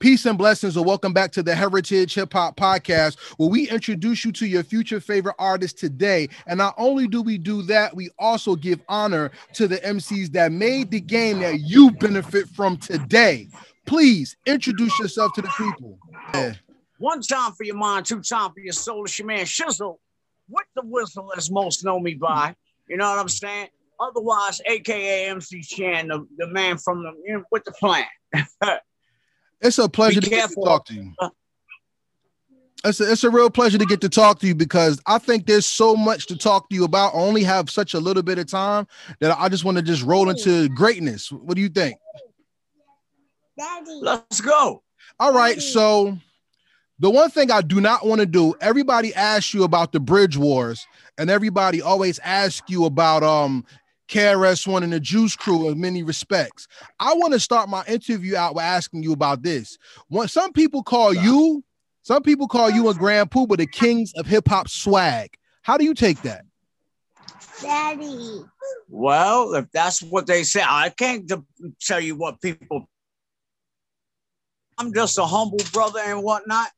Peace and blessings, and welcome back to the Heritage Hip Hop Podcast, where we introduce you to your future favorite artists today. And not only do we do that, we also give honor to the MCs that made the game that you benefit from today. Please introduce yourself to the people. Yeah. One time for your mind, two time for your soul. It's your man Shizzle with the whistle, as most know me by. You know what I'm saying? Otherwise, aka MC Shan, the, the man from the with the plan. It's a pleasure to get to talk to you. It's a, it's a real pleasure to get to talk to you because I think there's so much to talk to you about. I only have such a little bit of time that I just want to just roll into greatness. What do you think? Daddy. Let's go. All right. Daddy. So the one thing I do not want to do, everybody asks you about the bridge wars, and everybody always asks you about um KRS-One and the Juice Crew in many respects. I want to start my interview out by asking you about this. When some people call you, some people call you and Grand Puba the kings of hip hop swag. How do you take that? Daddy. Well, if that's what they say, I can't tell you what people. I'm just a humble brother and whatnot,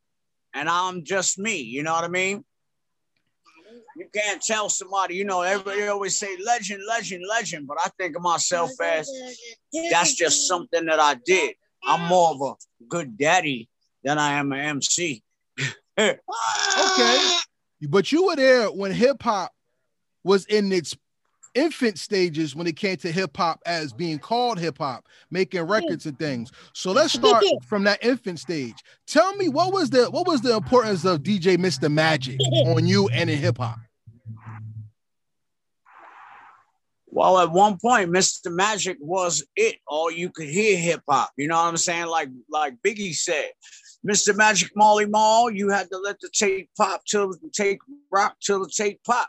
and I'm just me. You know what I mean? You can't tell somebody, you know, everybody always say legend, legend, legend, but I think of myself as that's just something that I did. I'm more of a good daddy than I am an MC. okay. But you were there when hip hop was in its infant stages when it came to hip hop as being called hip hop, making records and things. So let's start from that infant stage. Tell me what was the what was the importance of DJ Mr. Magic on you and in hip hop? Well, at one point, Mr. Magic was it. All you could hear hip hop. You know what I'm saying? Like like Biggie said, Mr. Magic Marley Marl, you had to let the tape pop till the tape rock till the tape pop.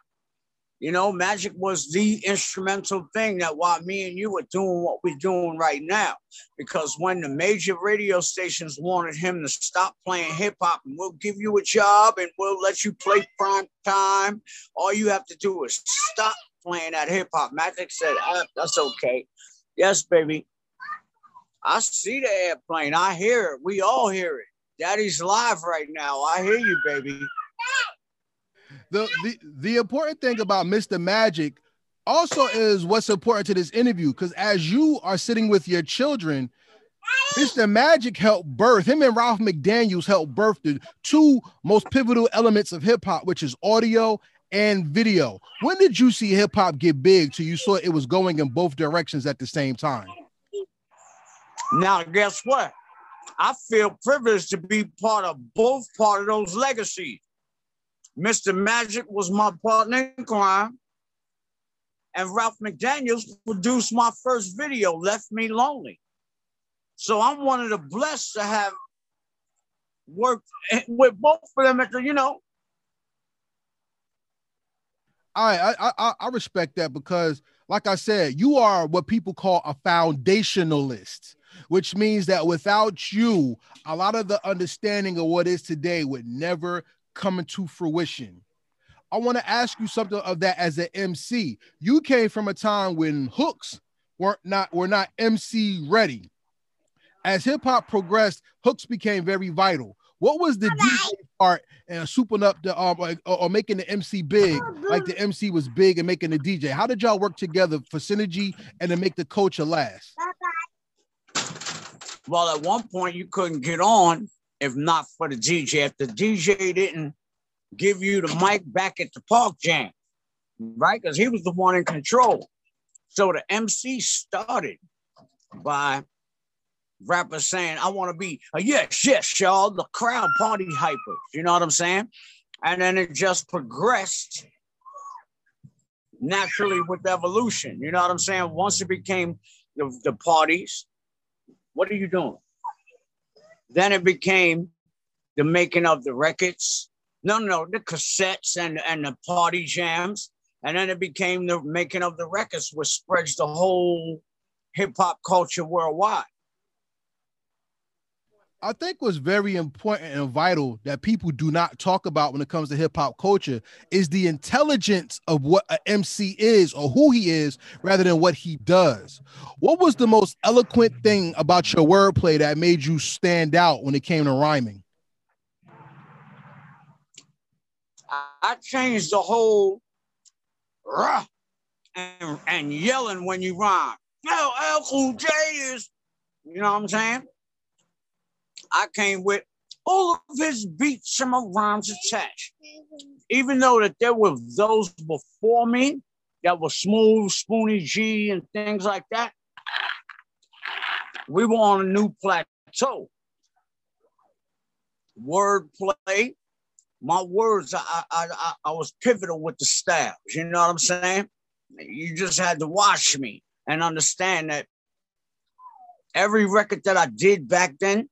You know, magic was the instrumental thing that why me and you are doing what we're doing right now. Because when the major radio stations wanted him to stop playing hip hop and we'll give you a job and we'll let you play prime time, all you have to do is stop playing that hip hop. Magic said, ah, that's okay. Yes, baby. I see the airplane. I hear it. We all hear it. Daddy's live right now. I hear you, baby the, the the important thing about Mr. Magic also is what's important to this interview because as you are sitting with your children, Mr. Magic helped birth him and Ralph McDaniels helped birth the two most pivotal elements of hip hop, which is audio and video. When did you see hip hop get big till you saw it was going in both directions at the same time? Now, guess what? I feel privileged to be part of both part of those legacies. Mr. Magic was my partner in crime. And Ralph McDaniels produced my first video, Left Me Lonely. So I'm one of the blessed to have worked with both of them at the, you know. I, I I I respect that because, like I said, you are what people call a foundationalist, which means that without you, a lot of the understanding of what is today would never come into fruition. I want to ask you something of that as an MC. You came from a time when hooks weren't not were not MC ready. As hip hop progressed, hooks became very vital. What was the DJ part and souping up the um or, or, making the MC big, like the MC was big and making the DJ? How did y'all work together for synergy and to make the culture last? Well, at one point you couldn't get on if not for the DJ. If the DJ didn't give you the mic back at the park jam, right? Because he was the one in control. So the MC started by rappers saying, I want to be a yes, yes, y'all, the crowd party hypers. You know what I'm saying? And then it just progressed naturally with evolution. You know what I'm saying? Once it became the, the parties, what are you doing? Then it became the making of the records. No, no, the cassettes and, and the party jams. And then it became the making of the records, which spreads the whole hip hop culture worldwide. I think what's very important and vital that people do not talk about when it comes to hip hop culture is the intelligence of what an MC is or who he is rather than what he does. What was the most eloquent thing about your wordplay that made you stand out when it came to rhyming? I changed the whole rah, and, and yelling when you rhyme. LL Cool J is, you know what I'm saying? I came with all of his beats and my rhymes attached. Even though that there were those before me that were smooth, Spoonie Gee and things like that, we were on a new plateau. Wordplay, my words, I, I, I, I was pivotal with the styles. You know what I'm saying? You just had to watch me and understand that every record that I did back then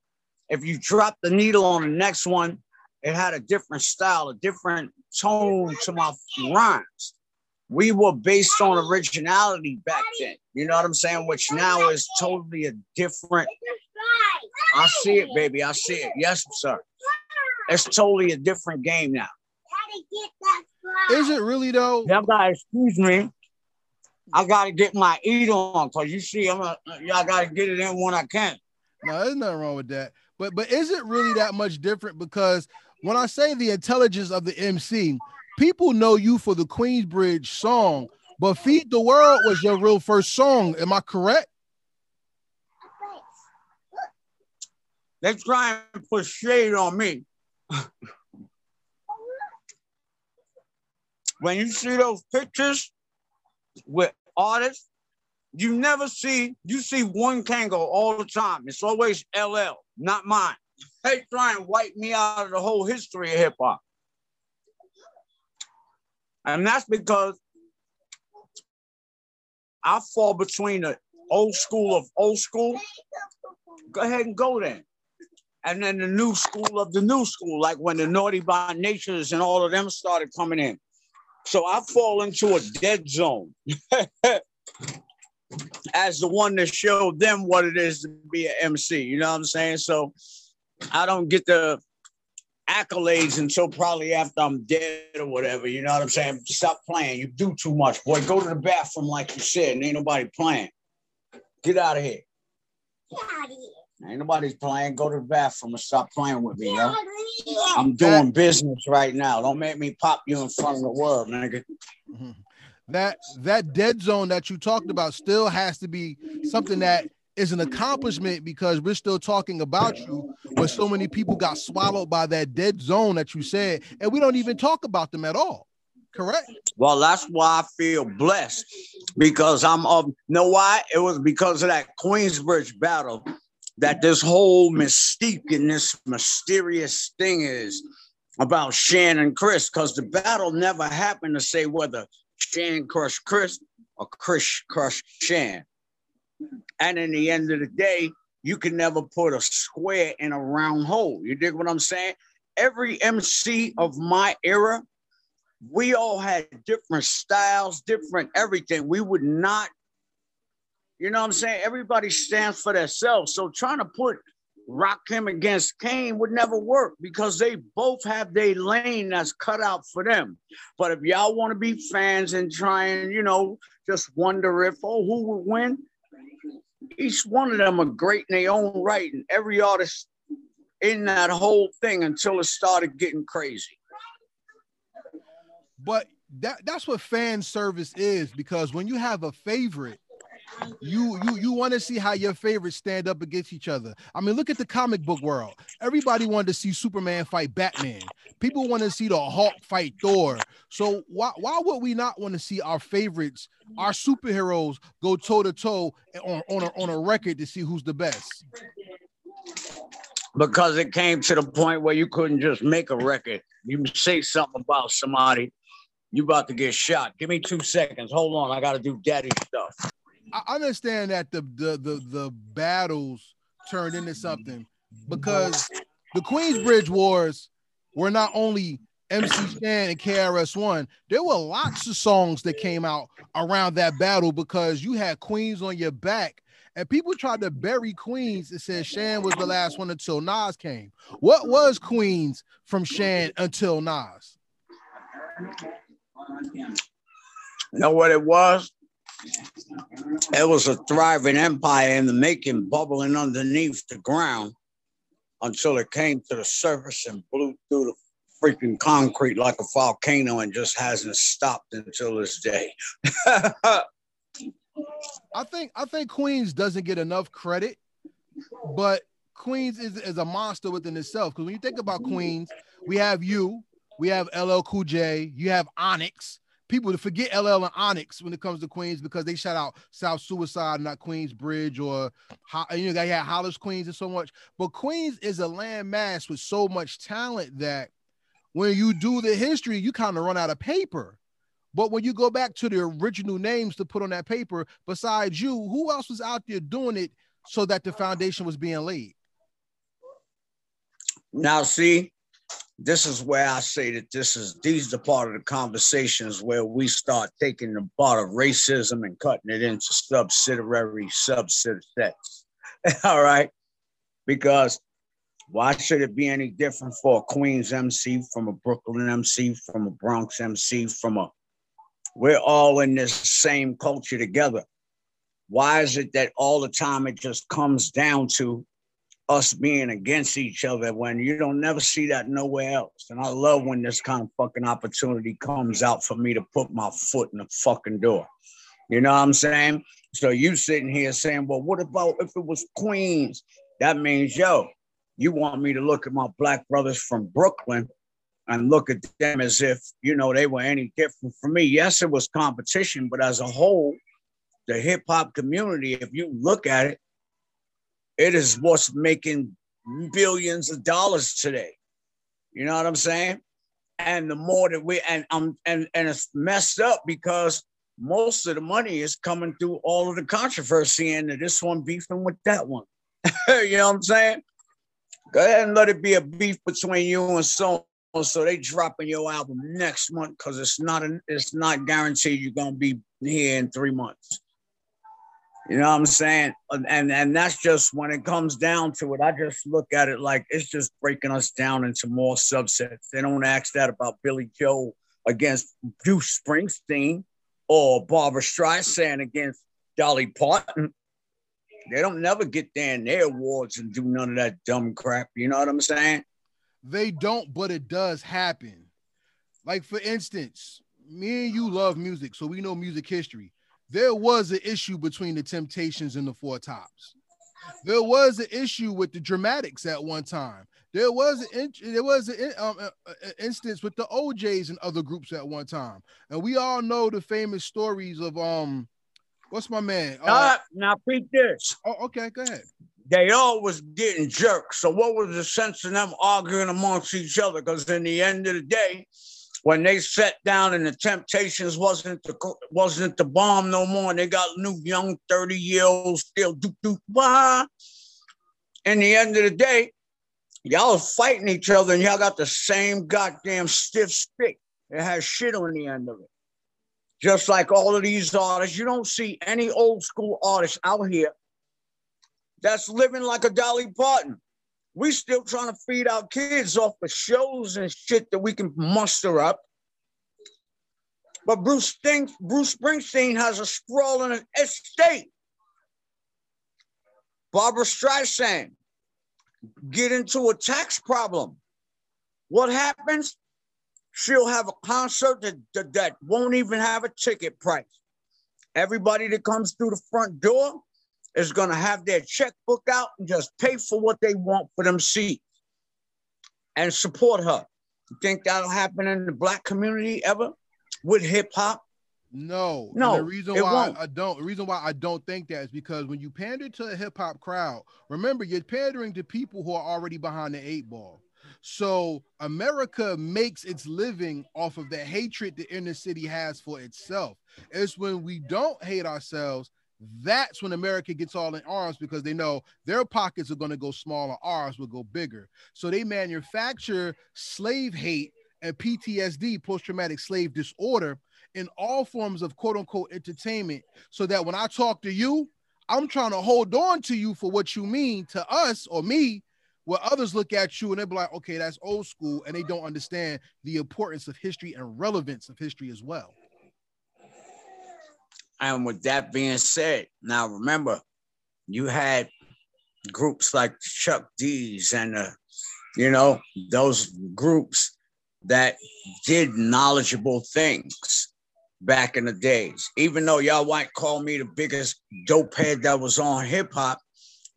if you drop the needle on the next one, it had a different style, a different tone to my rhymes. We were based on originality back then. You know what I'm saying? Which now is totally a different. I see it, baby. I see it. Yes, sir. It's totally a different game now. Is it really though? Y'all gotta excuse me. I gotta get my eat on because you see, I'm a, y'all gotta get it in when I can. No, there's nothing wrong with that. But but is it really that much different? Because when I say the intelligence of the MC, people know you for the Queensbridge song, but Feed the World was your real first song. Am I correct? They try and put shade on me. when you see those pictures with artists, you never see, you see one Kangol all the time. It's always LL not mine. They try and wipe me out of the whole history of hip hop. And that's because I fall between the old school of old school. Go ahead and go then. And then the new school of the new school, like when the Naughty by Natures and all of them started coming in. So I fall into a dead zone as the one that showed them what it is to be an MC. You know what I'm saying? So I don't get the accolades until probably after I'm dead or whatever. You know what I'm saying? Stop playing. You do too much, boy. Go to the bathroom, like you said, and ain't nobody playing. Get out of here. Get out of here. Ain't nobody's playing. Go to the bathroom and stop playing with me, yo. I'm doing business right now. Don't make me pop you in front of the world, nigga. Mm-hmm that that dead zone that you talked about still has to be something that is an accomplishment because we're still talking about you where so many people got swallowed by that dead zone that you said and we don't even talk about them at all correct? Well that's why i feel blessed because i'm of know why? It was because of that queensbridge battle that this whole mystique and this mysterious thing is about Shan and Chris, because the battle never happened to say whether Shan crush Chris or Chris crush Shan. And in the end of the day, you can never put a square in a round hole. You dig what I'm saying? Every MC of my era, we all had different styles, different everything. We would not, you know what I'm saying? Everybody stands for themselves. So trying to put Rakim against Kane would never work because they both have their lane that's cut out for them. But if y'all want to be fans and try and, you know, just wonder if, oh, who would win? Each one of them are great in their own right, and every artist in that whole thing until it started getting crazy. But that that's what fan service is because when you have a favorite you you you want to see how your favorites stand up against each other. I mean, look at the comic book world. Everybody wanted to see Superman fight Batman. People want to see the Hulk fight Thor. So why why would we not want to see our favorites, our superheroes, go toe to toe on on a, on a record to see who's the best? Because it came to the point where you couldn't just make a record. You say something about somebody, you about to get shot. Give me two seconds. Hold on, I got to do daddy stuff. I understand that the the the, the battles turned into something because the Queensbridge Wars were not only MC Shan and KRS One. There were lots of songs that came out around that battle because you had Queens on your back And people tried to bury Queens and said Shan was the last one until Nas came. What was Queens from Shan until Nas? You know what it was? It was a thriving empire in the making, bubbling underneath the ground until it came to the surface and blew through the freaking concrete like a volcano and just hasn't stopped until this day. I think I think Queens doesn't get enough credit, but Queens is, is a monster within itself. Because when you think about Queens, we have you, we have LL Cool J, you have Onyx. People to forget LL and Onyx when it comes to Queens because they shout out South Suicide, not Queens Bridge, or you know they had Hollis Queens and so much. But Queens is a landmass with so much talent that when you do the history, you kind of run out of paper. But when you go back to the original names to put on that paper, besides you, who else was out there doing it so that the foundation was being laid? Now, see, this is where I say that this is these are the part of the conversations where we start taking the part of racism and cutting it into subsidiary subsets. All right. Because why should it be any different for a Queens MC, from a Brooklyn MC, from a Bronx MC, from a we're all in this same culture together. Why is it that all the time it just comes down to us being against each other when you don't never see that nowhere else. And I love when this kind of fucking opportunity comes out for me to put my foot in the fucking door. You know what I'm saying? So you sitting here saying, well, what about if it was Queens? That means, yo, you want me to look at my black brothers from Brooklyn and look at them as if, you know, they were any different from me. Yes, it was competition, but as a whole, the hip hop community, if you look at it, it is what's making billions of dollars today. You know what I'm saying? And the more that we and um and and it's messed up because most of the money is coming through all of the controversy and this one beefing with that one. you know what I'm saying? Go ahead and let it be a beef between you and so so they dropping your album next month because it's not an, it's not guaranteed you're gonna be here in three months. You know what I'm saying? And and that's just when it comes down to it. I just look at it like it's just breaking us down into more subsets. They don't ask that about Billy Joel against Bruce Springsteen or Barbra Streisand against Dolly Parton. They don't never get there in their awards and do none of that dumb crap. You know what I'm saying? They don't, but it does happen. Like for instance, me and you love music, so we know music history there was an issue between the Temptations and the Four Tops. There was an issue with the Dramatics at one time. There was an there was an um, instance with the O'Jays and other groups at one time, and we all know the famous stories of um, what's my man? Uh, uh, now, peep this. Oh, okay, go ahead. They all was getting jerked. So what was the sense of them arguing amongst each other? Because in the end of the day, when they sat down and the Temptations wasn't the wasn't the bomb no more. And they got new young 30 year olds still do do wah. In the end of the day, y'all fighting each other and y'all got the same goddamn stiff stick. It has shit on the end of it. Just like all of these artists, you don't see any old school artists out here that's living like a Dolly Parton. We still trying to feed our kids off the shows and shit that we can muster up. But Bruce, Sting, Bruce Springsteen has a sprawling estate. Barbra Streisand get into a tax problem. What happens? She'll have a concert that, that, that won't even have a ticket price. Everybody that comes through the front door is going to have their checkbook out and just pay for what they want for them seats and support her. You think that'll happen in the black community ever with hip hop? No, no. And the reason why I don't, the reason why I don't think that is because when you pander to a hip hop crowd, remember you're pandering to people who are already behind the eight ball. So America makes its living off of the hatred the inner city has for itself. It's when we don't hate ourselves that's when America gets all in arms because they know their pockets are going to go smaller, ours will go bigger. So they manufacture slave hate and PTSD, post traumatic slave disorder, in all forms of quote unquote entertainment. So that when I talk to you, I'm trying to hold on to you for what you mean to us or me, where others look at you and they're like, okay, that's old school, and they don't understand the importance of history and relevance of history as well. And with that being said, now remember, you had groups like Chuck D's and uh, you know those groups that did knowledgeable things back in the days. Even though y'all might call me the biggest dope head that was on hip hop,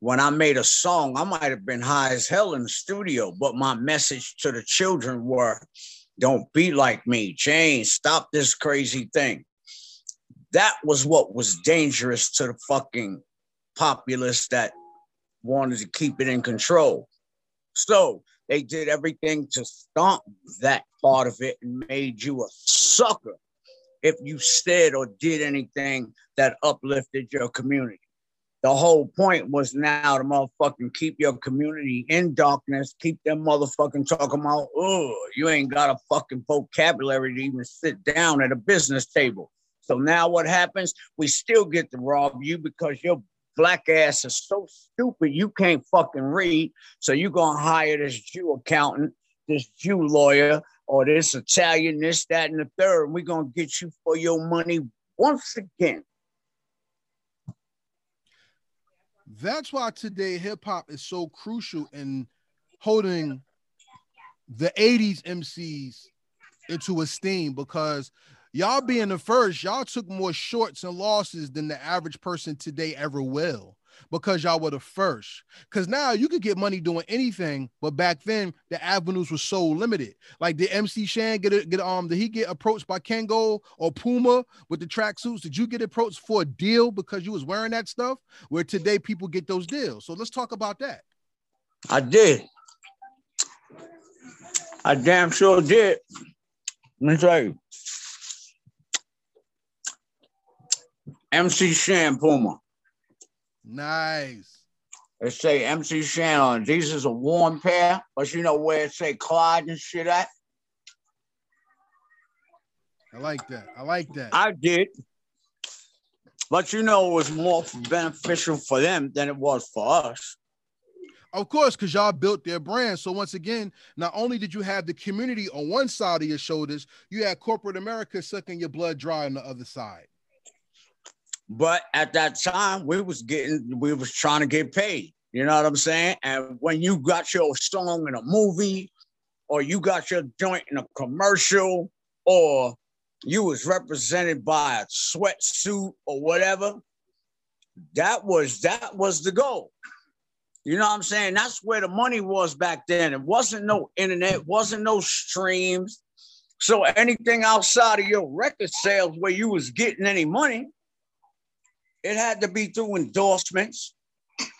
when I made a song, I might have been high as hell in the studio, but my message to the children were don't be like me. Change, stop this crazy thing. That was what was dangerous to the fucking populace that wanted to keep it in control. So they did everything to stomp that part of it and made you a sucker if you said or did anything that uplifted your community. The whole point was now to motherfucking keep your community in darkness, keep them motherfucking talking about, oh, you ain't got a fucking vocabulary to even sit down at a business table. So now what happens? We still get to rob you because your black ass is so stupid you can't fucking read. So you're gonna hire this Jew accountant, this Jew lawyer, or this Italian, this, that, and the third. We're gonna get you for your money once again. That's why today hip hop is so crucial in holding the 80s MCs into esteem because y'all being the first, y'all took more shorts and losses than the average person today ever will because y'all were the first. Because now you could get money doing anything, but back then the avenues were so limited. Like did MC Shan get a, get um did he get approached by Kangol or Puma with the tracksuits? Did you get approached for a deal because you was wearing that stuff? Where today people get those deals. So let's talk about that. I did. I damn sure did. Let me tell you. MC Shan Puma. Nice. They say MC Shannon. These is a warm pair, but you know where it say Clyde and shit at? I like that. I like that. I did. But you know, it was more beneficial for them than it was for us. Of course, because y'all built their brand. So once again, not only did you have the community on one side of your shoulders, you had corporate America sucking your blood dry on the other side. But at that time, we was getting, we was trying to get paid. You know what I'm saying? And when you got your song in a movie, or you got your joint in a commercial, or you was represented by a sweatsuit or whatever, that was that was the goal. You know what I'm saying? That's where the money was back then. It wasn't no internet, wasn't no streams. So anything outside of your record sales where you was getting any money, it had to be through endorsements,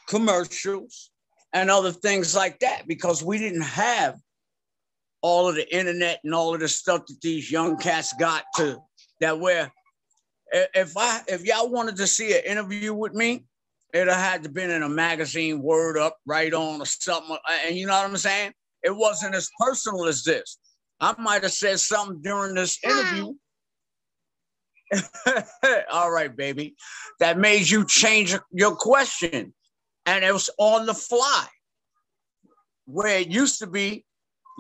commercials, and other things like that because we didn't have all of the internet and all of the stuff that these young cats got to that where if I if y'all wanted to see an interview with me, it had to been in a magazine, word up, right on or something. Uh, and you know what I'm saying? It wasn't as personal as this. I might have said something during this interview All right, baby. That made you change your question. And it was on the fly. Where it used to be,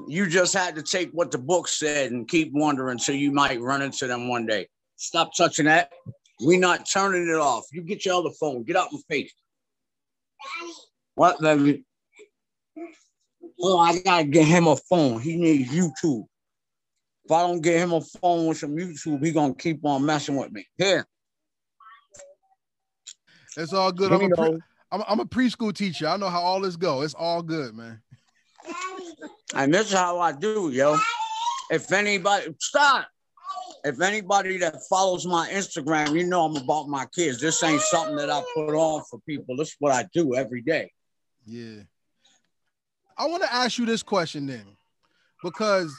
you just had to take what the book said and keep wondering until you might run into them one day. Stop touching that. We're not turning it off. You get your other phone. Get out my face. What, baby? Oh, I gotta get him a phone. He needs YouTube. If I don't get him a phone with some YouTube, he gonna keep on messing with me. Here. It's all good. I'm a, pre- I'm, I'm a, preschool teacher. I know how all this go. It's all good, man. And this is how I do, yo. If anybody stop, if anybody that follows my Instagram, you know I'm about my kids. This ain't something that I put on for people. This is what I do every day. Yeah. I want to ask you this question then, because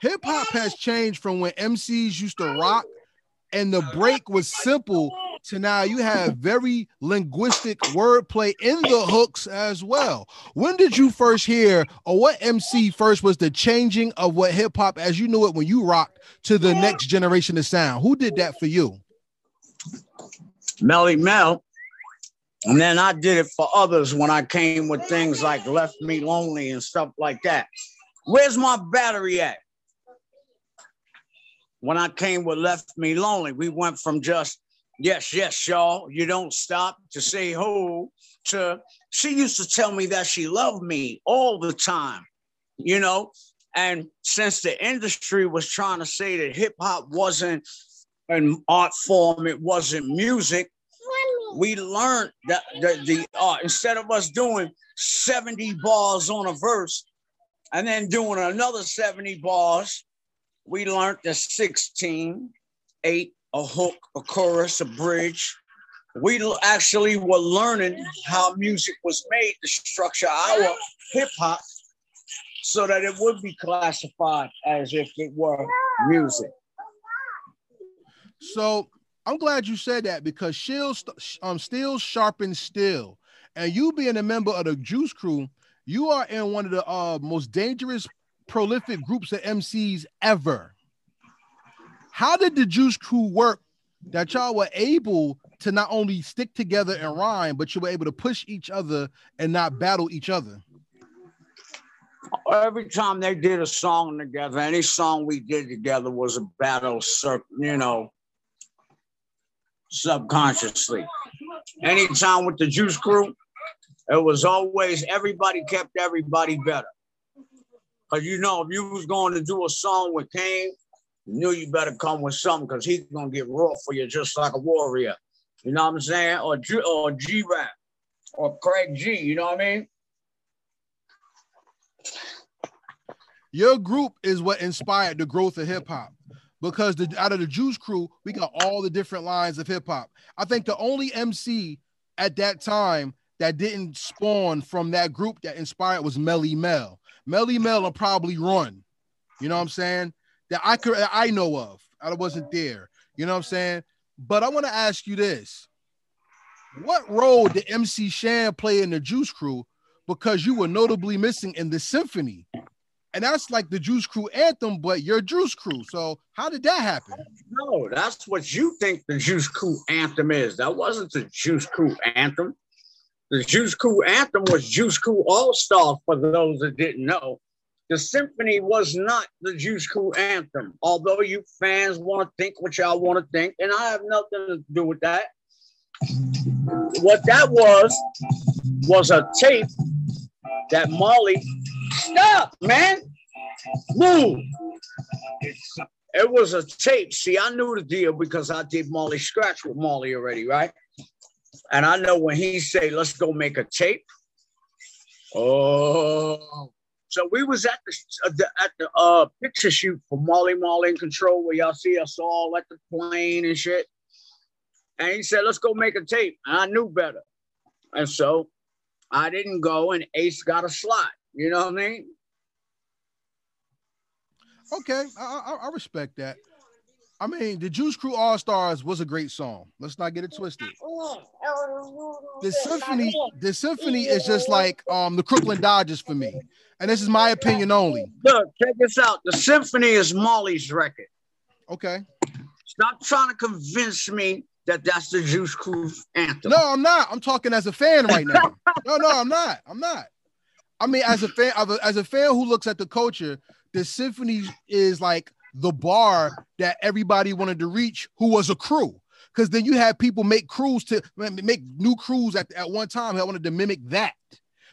hip hop has changed from when MCs used to rock and the break was simple to now you have very linguistic wordplay in the hooks as well. When did you first hear, or what MC first was the changing of what hip hop as you knew it when you rocked to the next generation of sound? Who did that for you? Melle Mel. And then I did it for others when I came with things like Left Me Lonely and stuff like that. Where's my battery at? When I came with Left Me Lonely, we went from just, yes, yes, y'all, you don't stop to say who to she used to tell me that she loved me all the time, you know. And since the industry was trying to say that hip hop wasn't an art form, it wasn't music, we learned that the, the uh, instead of us doing 70 bars on a verse and then doing another 70 bars, we learned the 16, 8, a hook, a chorus, a bridge. We actually were learning how music was made to structure our hip hop so that it would be classified as if it were music. So I'm glad you said that because Shield, um, Steel sharpens steel. And you being a member of the Juice Crew, you are in one of the uh, most dangerous, prolific groups of MCs ever. How did the Juice Crew work that y'all were able to not only stick together and rhyme, but you were able to push each other and not battle each other? Every time they did a song together, any song we did together was a battle, you know, subconsciously. Anytime with the Juice Crew, it was always everybody kept everybody better. Cause you know, if you was going to do a song with Kane, you knew you better come with something because he's gonna get raw for you just like a warrior. You know what I'm saying? Or G or G Rap or Craig G, you know what I mean? Your group is what inspired the growth of hip hop because the, out of the Juice Crew, we got all the different lines of hip hop. I think the only MC at that time that didn't spawn from that group that inspired was Melle Mel. Melle Mel will probably run. You know what I'm saying? That I could I know of. I wasn't there. You know what I'm saying? But I want to ask you this. What role did MC Shan play in the Juice Crew? Because you were notably missing in the symphony and that's like the Juice Crew anthem, but your Juice Crew. So how did that happen? No, that's what you think the Juice Crew anthem is. That wasn't the Juice Crew anthem. The Juice Crew anthem was Juice Crew All Star. For those that didn't know, the symphony was not the Juice Crew anthem. Although you fans want to think what y'all want to think, and I have nothing to do with that. What that was was a tape that Marley Stop, man. Move. It was a tape. See, I knew the deal because I did Marley Scratch with Marley already, right? And I know when he say, let's go make a tape. Oh, so we was at the at the uh, picture shoot for Marley Marl in Control, where y'all see us all at the plane and shit. And he said, let's go make a tape. And I knew better. And so I didn't go, and Ace got a slot. You know what I mean? Okay, I, I, I respect that. I mean, the Juice Crew All Stars was a great song. Let's not get it twisted. The symphony, the symphony is just like um the Crooklyn Dodgers for me, and this is my opinion only. Look, check this out. The symphony is Marley's record. Okay. Stop trying to convince me that that's the Juice Crew anthem. No, I'm not. I'm talking as a fan right now. no, no, I'm not. I'm not. I mean, as a fan, as a fan who looks at the culture, the symphony is like the bar that everybody wanted to reach who was a crew. Because then you had people make crews to make new crews at, at one time that wanted to mimic that.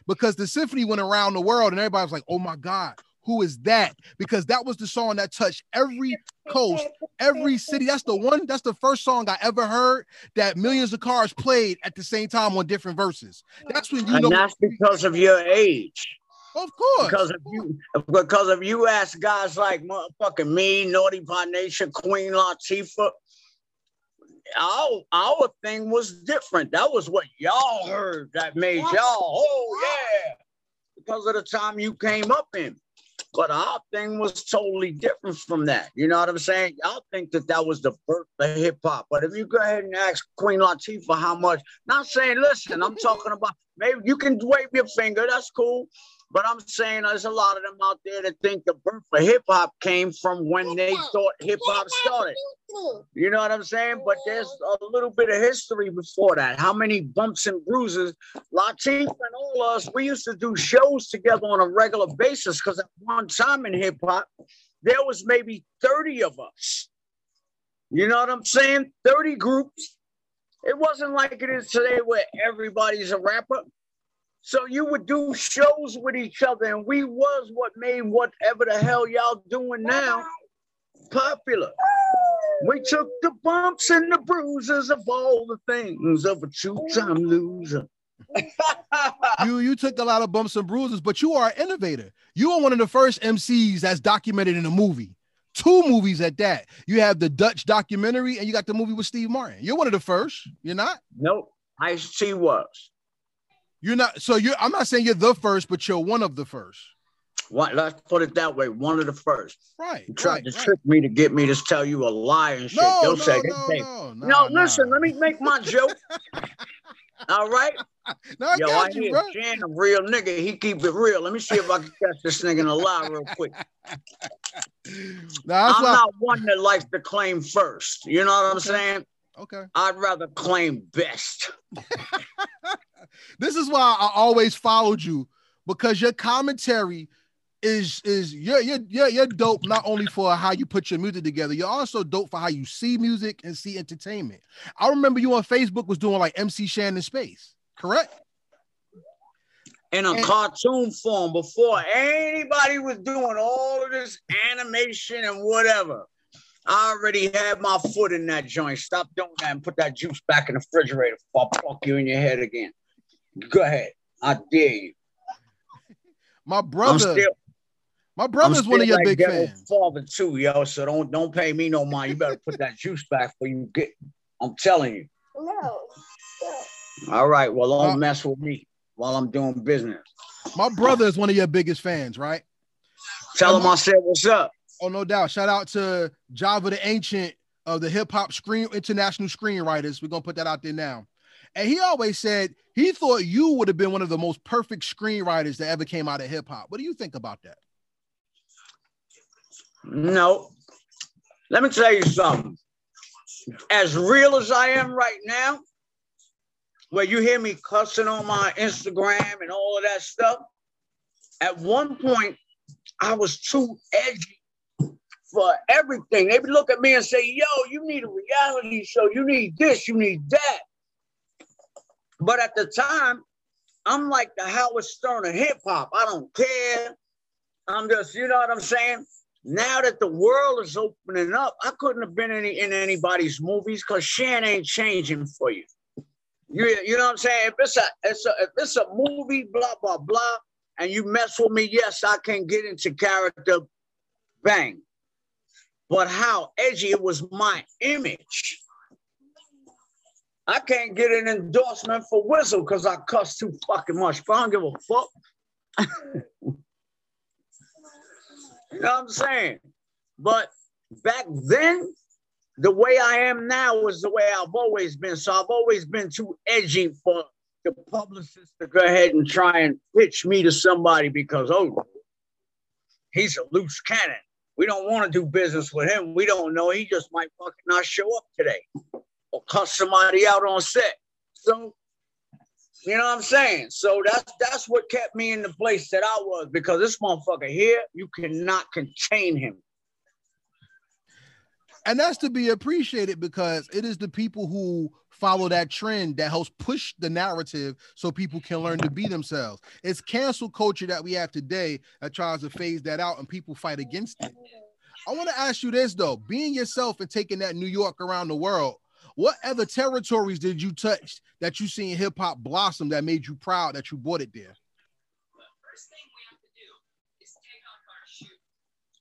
Because the symphony went around the world and everybody was like, oh my God, who is that? Because that was the song that touched every coast, every city. That's the one, that's the first song I ever heard that millions of cars played at the same time on different verses. That's when you and know. that's because of your age. Of course. Because of you, because of you ask guys like motherfucking me, Naughty by Nature, Queen Latifah. Our, our thing was different. That was what y'all heard that made y'all, oh yeah, because of the time you came up in. But our thing was totally different from that. You know what I'm saying? Y'all think that that was the birth of hip hop. But if you go ahead and ask Queen Latifah how much, not saying, listen, I'm talking about maybe you can wave your finger. That's cool. But I'm saying there's a lot of them out there that think the birth of hip hop came from when they thought hip hop started. You know what I'm saying? But there's a little bit of history before that. How many bumps and bruises? Latif and all us, we used to do shows together on a regular basis because at one time in hip hop, there was maybe 30 of us. You know what I'm saying? 30 groups. It wasn't like it is today where everybody's a rapper. So you would do shows with each other, and we was what made whatever the hell y'all doing now popular. We took the bumps and the bruises of all the things of a two-time loser. you you took a lot of bumps and bruises, but you are an innovator. You are one of the first MCs that's documented in a movie. Two movies at that. You have the Dutch documentary and you got the movie with Steve Martin. You're one of the first. You're not? Nope. Ice-T was. You're not. So you're. I'm not saying you're the first, but you're one of the first. What? Let's put it that way. One of the first. Right. You tried right, to right. trick me to get me to tell you a lie and shit. No, They'll no, say, no, no, no, nah, listen. Let me make my joke. All right. No, I Yo, I you, hear bro. Shan, a real nigga. He keep it real. Let me see if I can catch this nigga in a lie real quick. That's I'm not one that likes to claim first. You know what I'm Okay. saying? okay. I'd rather claim best. This is why I always followed you because your commentary is is you're you're you're, you're dope not only for how you put your music together, you're also dope for how you see music and see entertainment. I remember you on Facebook was doing like MC Shannon Space, correct? in a And- cartoon form before anybody was doing all of this animation and whatever. I already had my foot in that joint. Stop doing that and put that juice back in the refrigerator before I fuck you in your head again. Go ahead. I dare you. My I'm brother, still, my I'm brother's one of your like big Ghetto fans. Father too, yo. So don't don't pay me no mind. You better put that juice back for you get. I'm telling you. No. All right. Well, don't Uh, mess with me while I'm doing business. My brother is one of your biggest fans, right? Tell him I said what's up. Oh, no doubt. Shout out to Java the Ancient of the hip hop screen international screenwriters. We're gonna put that out there now. And he always said he thought you would have been one of the most perfect screenwriters that ever came out of hip hop. What do you think about that? No. Let me tell you something. As real as I am right now, where you hear me cussing on my Instagram and all of that stuff, at one point I was too edgy for everything. They would look at me and say, yo, you need a reality show. You need this, you need that. But at the time, I'm like the Howard Stern of hip hop. I don't care. I'm just, you know what I'm saying? Now that the world is opening up, I couldn't have been any in anybody's movies because Shan ain't changing for you. You, you know what I'm saying? If it's a it's a if it's a movie, blah blah blah, and you mess with me, yes, I can get into character, bang. But how edgy it was my image. I can't get an endorsement for Whistle because I cuss too fucking much. But I don't give a fuck. You know what I'm saying? But back then, the way I am now is the way I've always been. So I've always been too edgy for the publicist to go ahead and try and pitch me to somebody because, oh, he's a loose cannon. We don't want to do business with him. We don't know. He just might fucking not show up today or cuss somebody out on set. So you know what I'm saying? So that's that's what kept me in the place that I was because this motherfucker here, you cannot contain him. And that's to be appreciated because it is the people who follow that trend that helps push the narrative so people can learn to be themselves. It's cancel culture that we have today that tries to phase that out and people fight against it. I want to ask you this though, being yourself and taking that New York around the world, what other territories did you touch that you seen hip hop blossom that made you proud that you brought it there?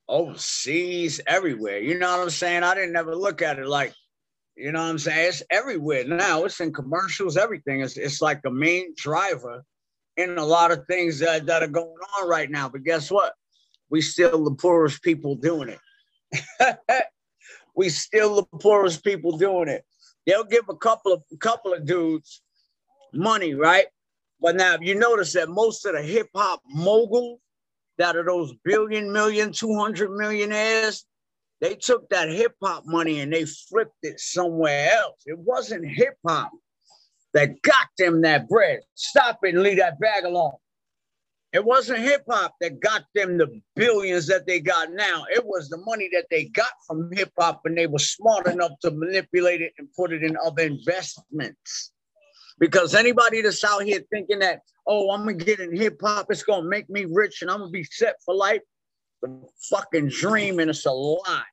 Overseas, everywhere. You know what I'm saying? I didn't ever look at it like, you know what I'm saying? It's everywhere now. It's in commercials, everything. It's, it's like the main driver in a lot of things that, that are going on right now. But guess what? We still the poorest people doing it. we still the poorest people doing it. They'll give a couple of couple of dudes money, right? But now if you notice that most of the hip hop moguls that are those billion, million, 200 millionaires, they took that hip hop money and they flipped it somewhere else. It wasn't hip hop that got them that bread. Stop it and leave that bag alone. It wasn't hip hop that got them the billions that they got now. It was the money that they got from hip hop and they were smart enough to manipulate it and put it in other investments. Because anybody that's out here thinking that, oh, I'm gonna get in hip hop, it's gonna make me rich and I'm gonna be set for life, the fucking dream and it's a lie.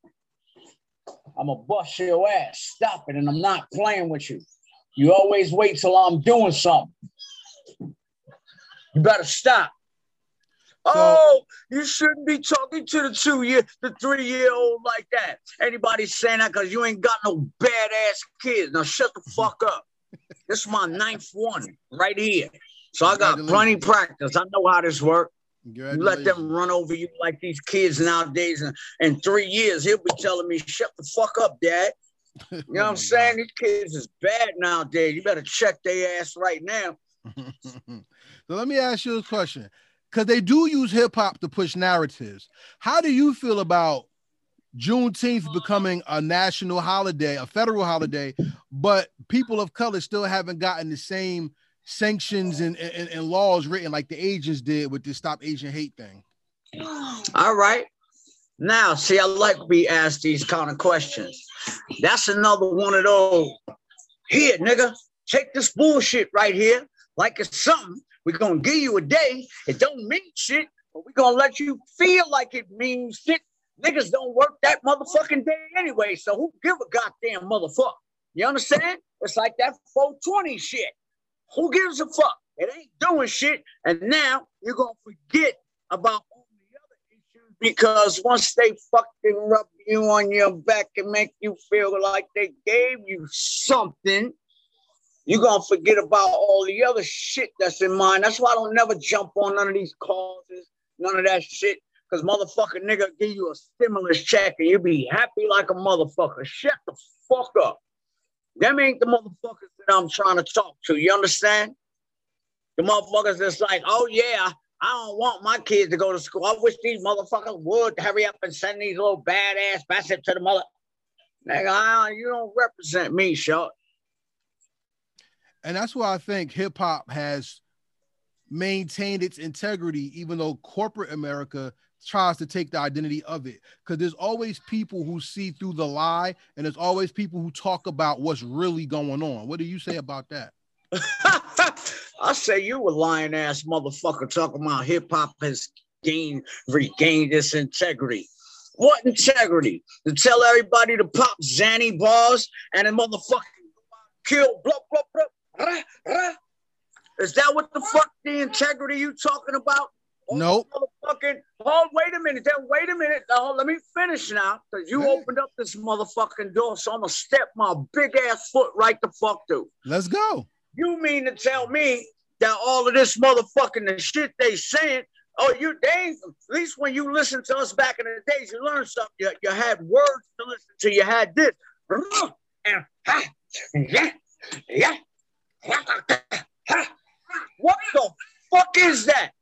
I'm gonna bust your ass. Stop it, and I'm not playing with you. You always wait till I'm doing something. You better stop. So, oh, you shouldn't be talking to the two year, the three year old like that. Anybody saying that because you ain't got no badass kids. Now shut the fuck up. this is my ninth one right here. So I got plenty practice. I know how this works. You let them run over you like these kids nowadays, and in three years he'll be telling me, "Shut the fuck up, Dad." You know what oh I'm saying? These kids is bad nowadays. You better check their ass right now. so let me ask you a question because they do use hip hop to push narratives. How do you feel about Juneteenth becoming a national holiday, a federal holiday, but people of color still haven't gotten the same sanctions and, and, and laws written like the agents did with the Stop Asian Hate thing? All right. Now, see, I like to be asked these kind of questions. That's another one of those. Here, nigga, take this bullshit right here like it's something we're gonna give you a day. It don't mean shit, but we're gonna let you feel like it means shit. Niggas don't work that motherfucking day anyway. So who give a goddamn motherfucker? You understand? It's like that 420 shit. Who gives a fuck? It ain't doing shit. And now you're gonna forget about all the other issues because once they fucking rub you on your back and make you feel like they gave you something, you're gonna forget about all the other shit that's in mind. That's why I don't never jump on none of these causes, none of that shit. Cause motherfucker nigga give you a stimulus check and you be happy like a motherfucker. Shut the fuck up. Them ain't the motherfuckers that I'm trying to talk to. You understand? The motherfuckers that's like, oh yeah, I don't want my kids to go to school. I wish these motherfuckers would hurry up and send these little badass bastards to the mother. Nigga, you don't represent me, short and that's why I think hip hop has maintained its integrity, even though corporate America tries to take the identity of it. Because there's always people who see through the lie, and there's always people who talk about what's really going on. What do you say about that? I say you a lying ass motherfucker talking about hip hop has gained regained its integrity. What integrity? To tell everybody to pop Xanny bars and then motherfucking kill blah blah blah is that what the fuck the integrity you talking about? Oh, nope. Motherfucking, oh, wait a minute. Then wait a minute. Oh, let me finish now. Because you opened up this motherfucking door. So I'm gonna step my big ass foot right the fuck through. Let's go. You mean to tell me that all of this motherfucking the shit they saying, oh, you they at least when you listen to us back in the days, you learned something. You, you had words to listen to. You had this. And yeah, yeah, what the fuck is that?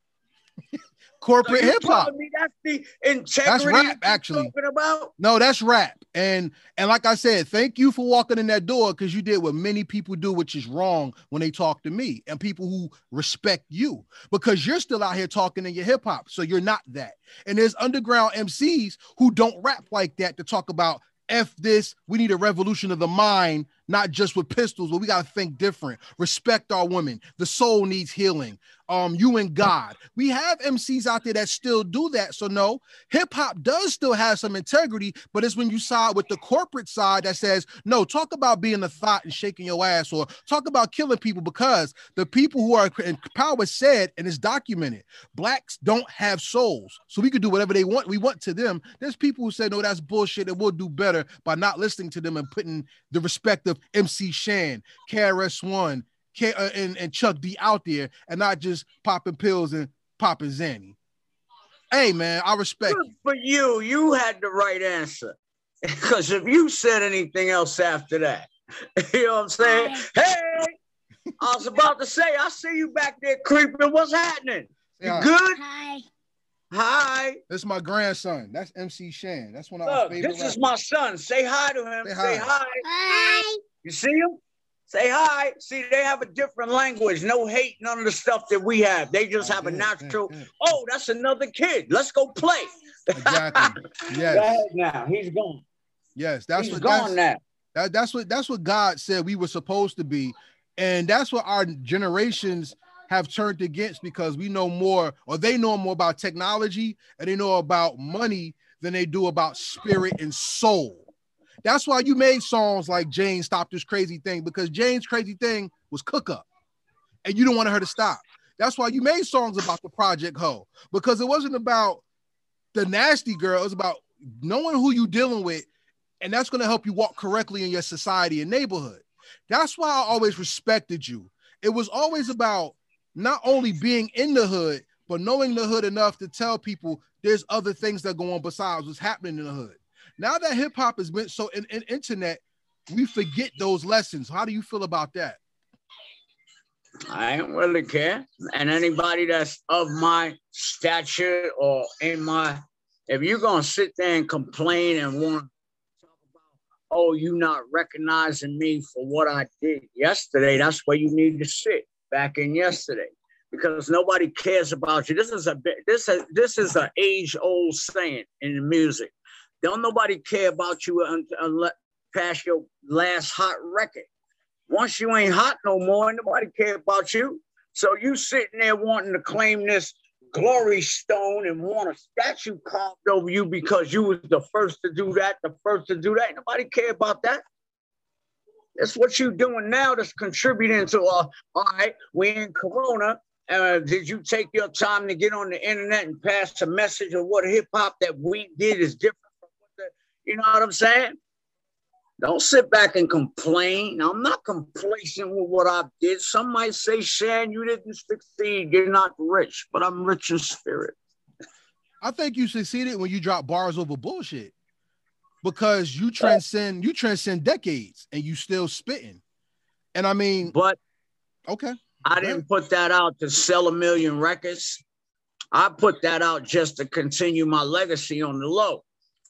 Corporate hip hop. That's the integrity. That's rap, actually. No, that's rap. And and like I said, thank you for walking in that door because you did what many people do, which is wrong when they talk to me and people who respect you because you're still out here talking in your hip hop, so you're not that. And there's underground MCs who don't rap like that to talk about F this. We need a revolution of the mind, not just with pistols, but we got to think different. Respect our women. The soul needs healing um you and God. We have MCs out there that still do that. So no, hip hop does still have some integrity, but it's when you side with the corporate side that says, no, talk about being a thought and shaking your ass or talk about killing people because the people who are in power said and it's documented, blacks don't have souls. So we could do whatever they want. We want to them. There's people who say, no, that's bullshit and we'll do better by not listening to them and putting the respect of MC Shan, KRS One, K- uh, and, and Chuck D out there and not just popping pills and popping Xanny. Hey man, I respect Good you. For you, you had the right answer. Because if you said anything else after that, you know what I'm saying? Hey, I was about to say, I see you back there creeping. What's happening? You Yeah. good? Hi. Hi. This is my grandson. That's MC Shan. That's one of our Look, favorite. this is rappers. my son. Say hi to him. Say Say, hi. hi. Hi. You see him? Say hi. See, they have a different language. No hate, none of the stuff that we have. They just have a natural. Oh, that's another kid. Let's go play. Exactly. Yes. now. He's gone. Yes. That's He's what gone that's, now. that, that's what that's what God said we were supposed to be. And that's what our generations have turned against because we know more or they know more about technology and they know about money than they do about spirit and soul. That's why you made songs like Jane Stop This Crazy Thing because Jane's crazy thing was cook up and you don't want her to stop. That's why you made songs about the Project Ho because it wasn't about the nasty girl, it was about knowing who you dealing with and that's going to help you walk correctly in your society and neighborhood. That's why I always respected you. It was always about not only being in the hood, but knowing the hood enough to tell people there's other things that go on besides what's happening in the hood. Now that hip hop has been so in, in internet, we forget those lessons. How do you feel about that? I ain't really care. And anybody that's of my stature or in my, if you're gonna sit there and complain and want to talk about, oh, you not recognizing me for what I did yesterday, that's where you need to sit back in yesterday. Because nobody cares about you. This is a this is this is an age-old saying in the music. Don't nobody care about you unless past your last hot record. Once you ain't hot no more, nobody care about you. So you sitting there wanting to claim this glory stone and want a statue carved over you because you was the first to do that, the first to do that. Nobody care about that. That's what you doing now that's contributing to uh, all right, we in Corona. Uh, did you take your time to get on the internet and pass a message of what hip hop that we did is different you know what I'm saying? Don't sit back and complain. I'm not complacent with what I did. Some might say, Shan, you didn't succeed. You're not rich, but I'm rich in spirit. I think you succeeded when you drop bars over bullshit because you transcend you transcend decades and you still spitting. And I mean, But okay, I didn't put that out to sell a million records. I put that out just to continue my legacy on the low.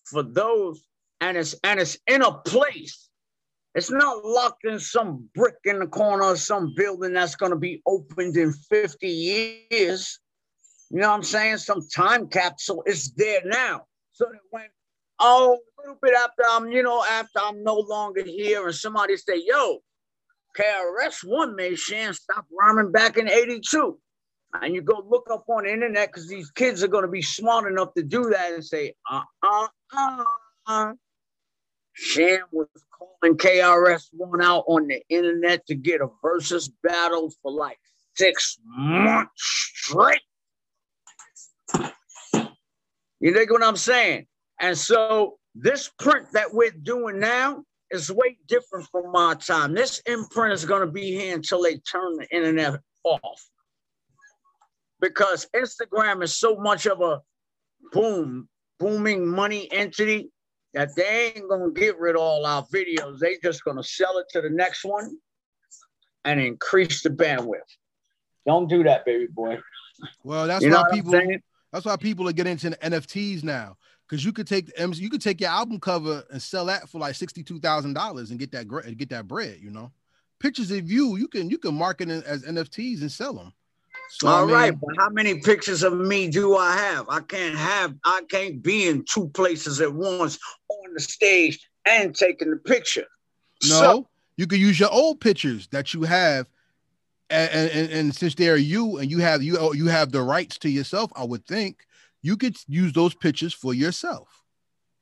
For those, and it's and it's in a place. It's not locked in some brick in the corner of some building that's gonna be opened in 50 years. You know what I'm saying? Some time capsule is there now. So that when oh a little bit after I'm, you know, after I'm no longer here, and somebody say, yo, KRS One made Shan stop rhyming back in 82. And you go look up on the internet because these kids are going to be smart enough to do that and say, uh uh uh uh. Shan was calling KRS One out on the internet to get a versus battle for like six months straight. You dig what I'm saying? And so this print that we're doing now is way different from my time. This imprint is going to be here until they turn the internet off. Because Instagram is so much of a boom, booming money entity that they ain't gonna get rid of all our videos. They just gonna sell it to the next one and increase the bandwidth. Don't do that, baby boy. well, that's you why people that's why people are getting into the NFTs now. Because you could take you could take your album cover and sell that for like sixty-two thousand dollars and get that get that bread. You know, pictures of you, you can you can market it as NFTs and sell them. So, I mean, right, but how many pictures of me do I have? I can't have, I can't be in two places at once on the stage and taking the picture. No, So, you can use your old pictures that you have, and, and, and since they're you and you have you you have the rights to yourself, I would think you could use those pictures for yourself.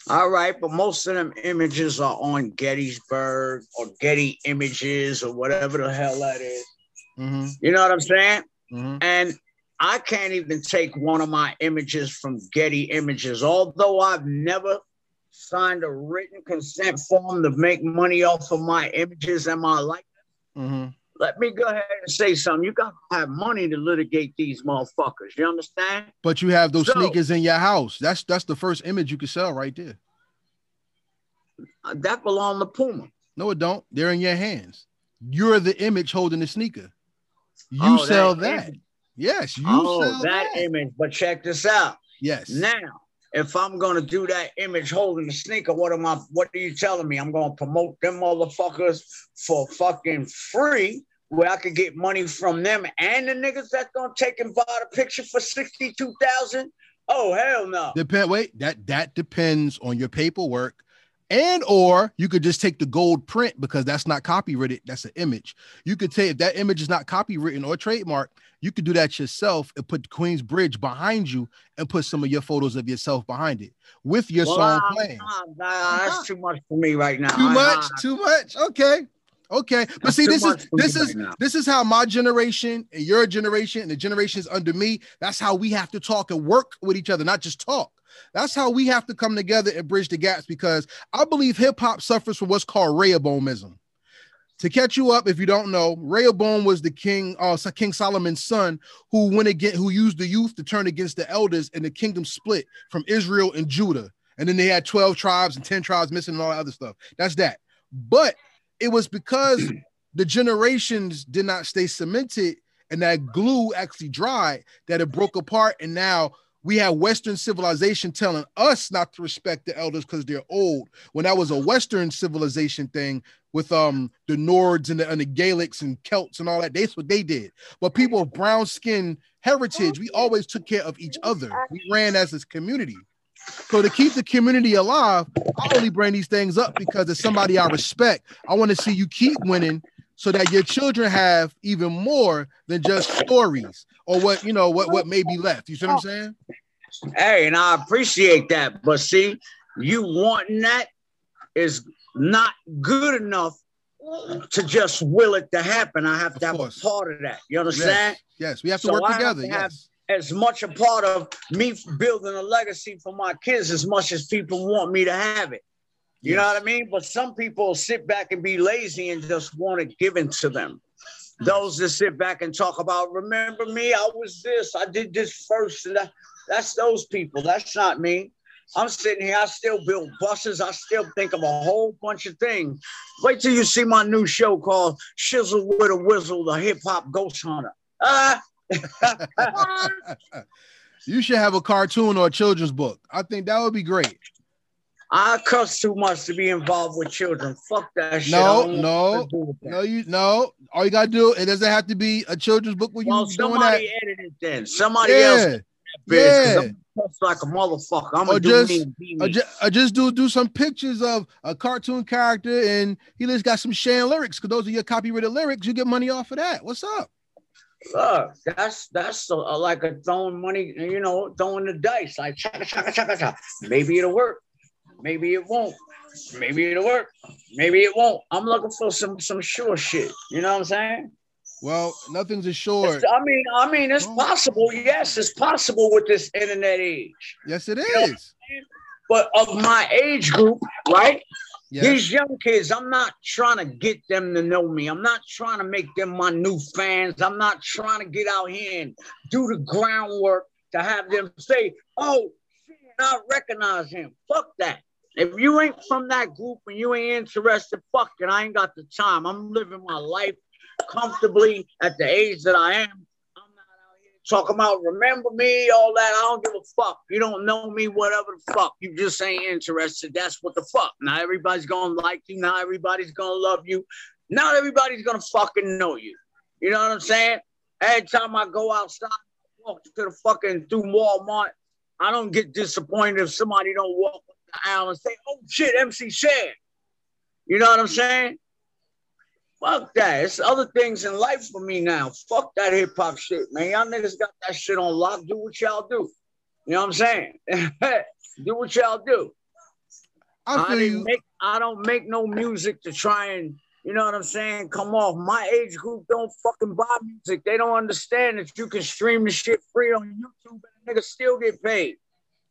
all right, but most of them images are on Gettysburg or Getty Images or whatever the hell that is. Mm-hmm, You know what I'm saying? Mm-hmm. And I can't even take one of my images from Getty Images, although I've never signed a written consent form to make money off of my images and my life. Mm-hmm. Let me go ahead and say something. You got to have money to litigate these motherfuckers. You understand? But you have those So- sneakers in your house. That's that's the first image you can sell right there. That belong to Puma. No, it don't. They're in your hands. You're the image holding the sneaker. You oh, sell that. that. Yes, you oh, sell that, that image. But check this out. Yes. Now, if I'm gonna do that image holding the sneaker, what am I? What are you telling me? I'm gonna promote them motherfuckers for fucking free, where I could get money from them and the niggas that's gonna take and buy the picture for sixty-two thousand. Oh hell no. Depend. Wait, that that depends on your paperwork and or you could just take the gold print because that's not copyrighted that's an image. You could take if that image is not copywritten or trademark you could do that yourself and put queens bridge behind you and put some of your photos of yourself behind it with your well, song playing nah, that's too much for me right now. Too much? too much? Okay. Okay, but that's see, this is this is right this is how my generation and your generation and the generations under me. That's how we have to talk and work with each other, not just talk. That's how we have to come together and bridge the gaps because I believe hip hop suffers from what's called Rehoboamism. To catch you up, if you don't know, Rehoboam was the king, uh, King Solomon's son, who went again, who used the youth to turn against the elders, and the kingdom split from Israel and Judah. And then they had 12 tribes and 10 tribes missing and all that other stuff. That's that. But it was because the generations did not stay cemented and that glue actually dried that it broke apart. And now we have Western civilization telling us not to respect the elders because they're old. When that was a Western civilization thing with um the Nords and the, and the Gaelics and Celts and all that, that's what they did. But people of brown skin heritage, we always took care of each other. We ran as a community. So to keep the community alive, I only bring these things up because as somebody I respect, I want to see you keep winning so that your children have even more than just stories or what you know what what may be oh. left. You see what I'm saying? Hey, and I appreciate that, but see, you wanting that is not good enough to just will it to happen. I have to have a part of that. You understand? Yes, yes. we have to so work I together. To yes. As much a part of me building a legacy for my kids as much as people want me to have it. You yes. know what I mean? But some people sit back and be lazy and just want it given to them. Those that sit back and talk about, remember me, I was this, I did this first. And that, that's those people. That's not me. I'm sitting here, I still build buses, I still think of a whole bunch of things. Wait till you see my new show called Shizzle with a Whizzle, the hip hop ghost hunter. Ah. you should have a cartoon or a children's book. I think that would be great. I cuss too much to be involved with children. Fuck that shit. No, no, no, you no. All you gotta do it doesn't have to be a children's book when well, you somebody doing that. edit it then. Somebody yeah. else. Yeah. like a motherfucker. I'm gonna do just, me me. Just, I just do do some pictures of a cartoon character, and he just got some Shan lyrics. Because those are your copyrighted lyrics. You get money off of that. What's up? Look, that's that's a, a, like a throwing money, you know, throwing the dice. Like chaka chaka chaka chaka. Maybe it'll work. Maybe it won't. Maybe it'll work. Maybe it won't. I'm looking for some some sure shit. You know what I'm saying? Well, nothing's assured. I mean, I mean, it's possible. Yes, it's possible with this internet age. Yes, it is. You know but of my age group, right? Yes. These young kids, I'm not trying to get them to know me. I'm not trying to make them my new fans. I'm not trying to get out here and do the groundwork to have them say, "Oh, I recognize him." Fuck that. If you ain't from that group and you ain't interested, fuck it. I ain't got the time. I'm living my life comfortably at the age that I am. I'm not out here talking about remember me, all that. I don't give a fuck. You don't know me, whatever the fuck. You just ain't interested. That's what the fuck. Not everybody's gonna like you. Not everybody's gonna love you. Not everybody's gonna fucking know you. You know what I'm saying? Every time I go outside, walk to the fucking through Walmart, I don't get disappointed if somebody don't walk aisle and say, oh shit, MC Shan. You know what I'm saying? Fuck that. It's other things in life for me now. Fuck that hip hop shit, man. Y'all niggas got that shit on lock. Do what y'all do. You know what I'm saying? do what y'all do. I, I didn't make I don't make no music to try and you know what I'm saying? Come off. My age group don't fucking buy music. They don't understand that you can stream the shit free on YouTube and niggas still get paid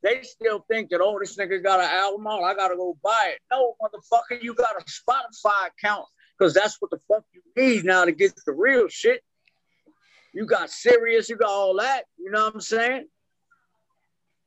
they still think that, oh, this nigga got an album out, I gotta go buy it. No, motherfucker, you got a Spotify account because that's what the fuck you need now to get the real shit. You got Sirius, you got all that. You know what I'm saying?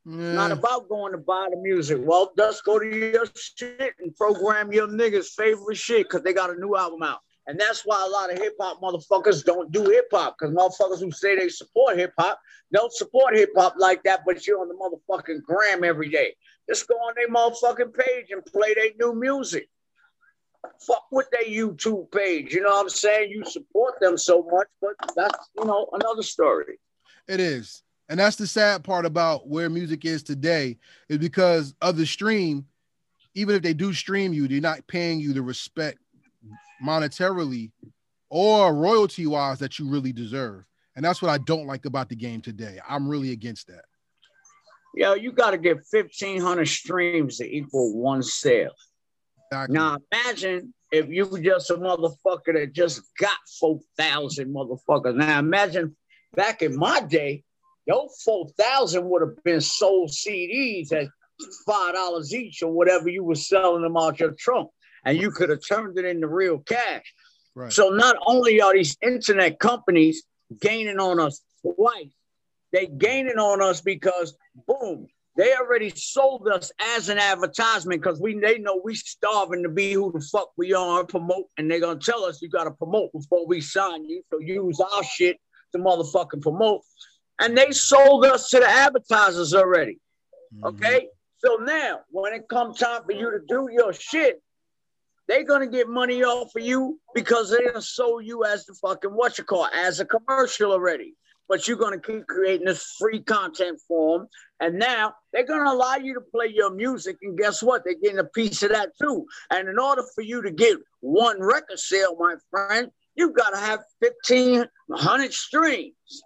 Yeah. Not about going to buy the music. Well, just go to your shit and program your niggas' favorite shit because they got a new album out. And that's why a lot of hip hop motherfuckers don't do hip hop because motherfuckers who say they support hip hop don't support hip hop like that, but you're on the motherfucking gram every day. Just go on their motherfucking page and play their new music. Fuck with their YouTube page. You know what I'm saying? You support them so much, but that's, you know, another story. It is. And that's the sad part about where music is today, is because of the stream, even if they do stream you, they're not paying you the respect monetarily or royalty wise that you really deserve. And that's what I don't like about the game today. I'm really against that. Yo, you got to get 1,500 streams to equal one sale. Exactly. Now, imagine if you were just a motherfucker that just got 4,000 motherfuckers. Now, imagine back in my day, those 4,000 would have been sold CDs at $5 each or whatever you were selling them out your trunk and you could have turned it into real cash. Right. So not only are these internet companies gaining on us twice, they gaining on us because boom, they already sold us as an advertisement because we they know we starving to be who the fuck we are and promote, and they're gonna tell us you gotta promote before we sign you. So use our shit to motherfucking promote. And they sold us to the advertisers already. Mm-hmm. Okay. So now when it comes time for you to do your shit, they're gonna get money off of you because they gonna sold you as the fucking what you call as a commercial already. But you're gonna keep creating this free content for them, and now they're gonna allow you to play your music. And guess what? They're getting a piece of that too. And in order for you to get one record sale, my friend, you've gotta have fifteen hundred streams.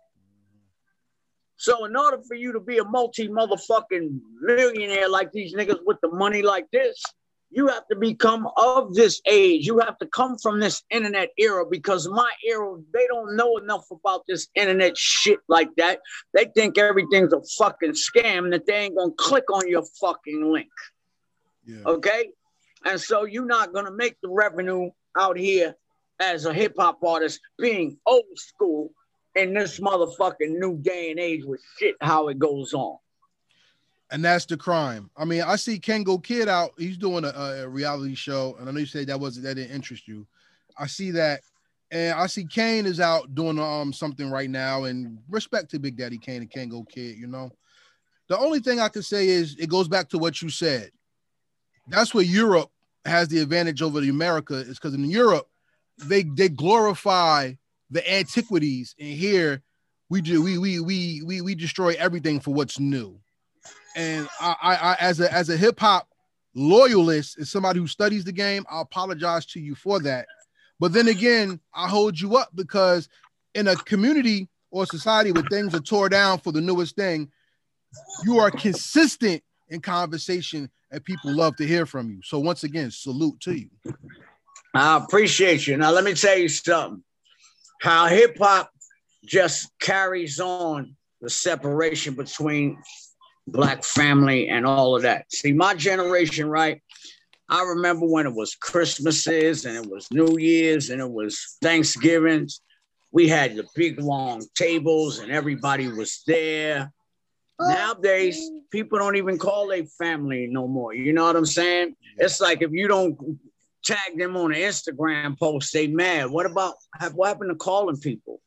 So in order for you to be a multi motherfucking millionaire like these niggas with the money like this, you have to become of this age. You have to come from this internet era because my era, they don't know enough about this internet shit like that. They think everything's a fucking scam that they ain't gonna click on your fucking link. Yeah. Okay? And so you're not gonna make the revenue out here as a hip hop artist being old school in this motherfucking new day and age with shit how it goes on and that's the crime. I mean, I see Kangol Kid out. He's doing a, a, reality show, and I know you said that wasn't that didn't interest you. I see that, and I see Kane is out doing um something right now. And respect to Big Daddy Kane and Kangol Kid. You know, the only thing I can say is it goes back to what you said. That's where Europe has the advantage over the America is because in Europe they they glorify the antiquities, and here we do we we we we we destroy everything for what's new and I, I, I as a as a hip hop loyalist, as somebody who studies the game, I apologize to you for that. But then again, I hold you up because in a community or society where things are tore down for the newest thing, you are consistent in conversation and people love to hear from you. So once again, salute to you. I appreciate you. Now let me tell you something. How hip hop just carries on the separation between black family and all of that. See, my generation, right? I remember when it was Christmases and it was New Year's and it was Thanksgivings. We had the big long tables and everybody was there. Nowadays, people don't even call their family no more. You know what I'm saying? It's like if you don't tag them on an Instagram post, they mad. What about what happened to calling people?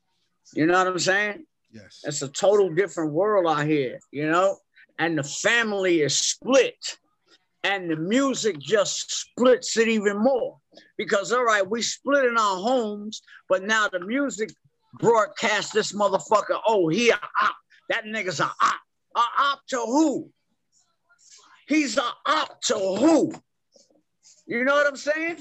You know what I'm saying? Yes. It's a total different world out here, you know? And the family is split and the music just splits it even more. Because all right we split in our homes but now the music broadcast this motherfucker oh he a op. That nigga's a op. A op to who? He's a op to who? You know what i'm saying?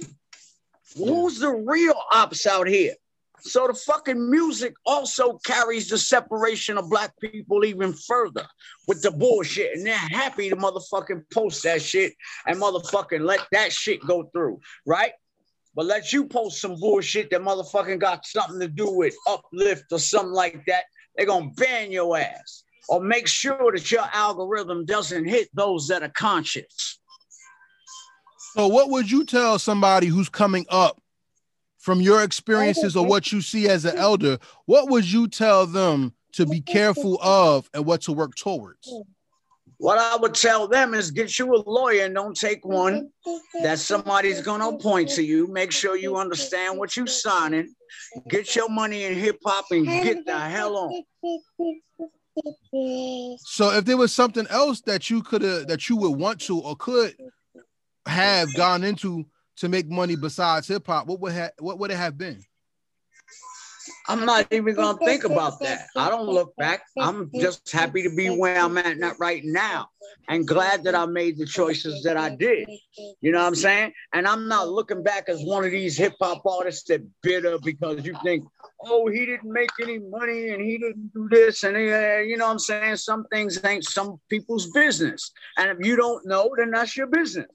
Who's the real ops out here so the fucking music also carries the separation of black people even further with the bullshit. And they're happy to motherfucking post that shit and motherfucking let that shit go through, right? But let you post some bullshit that motherfucking got something to do with uplift or something like that, they're gonna ban your ass. Or make sure that your algorithm doesn't hit those that are conscious. So, what would you tell somebody who's coming up from your experiences or what you see as an elder, what would you tell them to be careful of and what to work towards? What I would tell them is get you a lawyer and don't take one that somebody's going to appoint to you. Make sure you understand what you're signing. Get your money in hip hop and get the hell on. So if there was something else that you could have that you would want to or could have gone into to make money besides hip hop, what would have what would it have been? I'm not even gonna think about that. I don't look back. I'm just happy to be where I'm at not right now and glad that I made the choices that I did. You know what I'm saying? And I'm not looking back as one of these hip hop artists that bitter because you think, oh, he didn't make any money and he didn't do this. And uh, you know what I'm saying? Some things ain't some people's business. And if you don't know, then that's your business.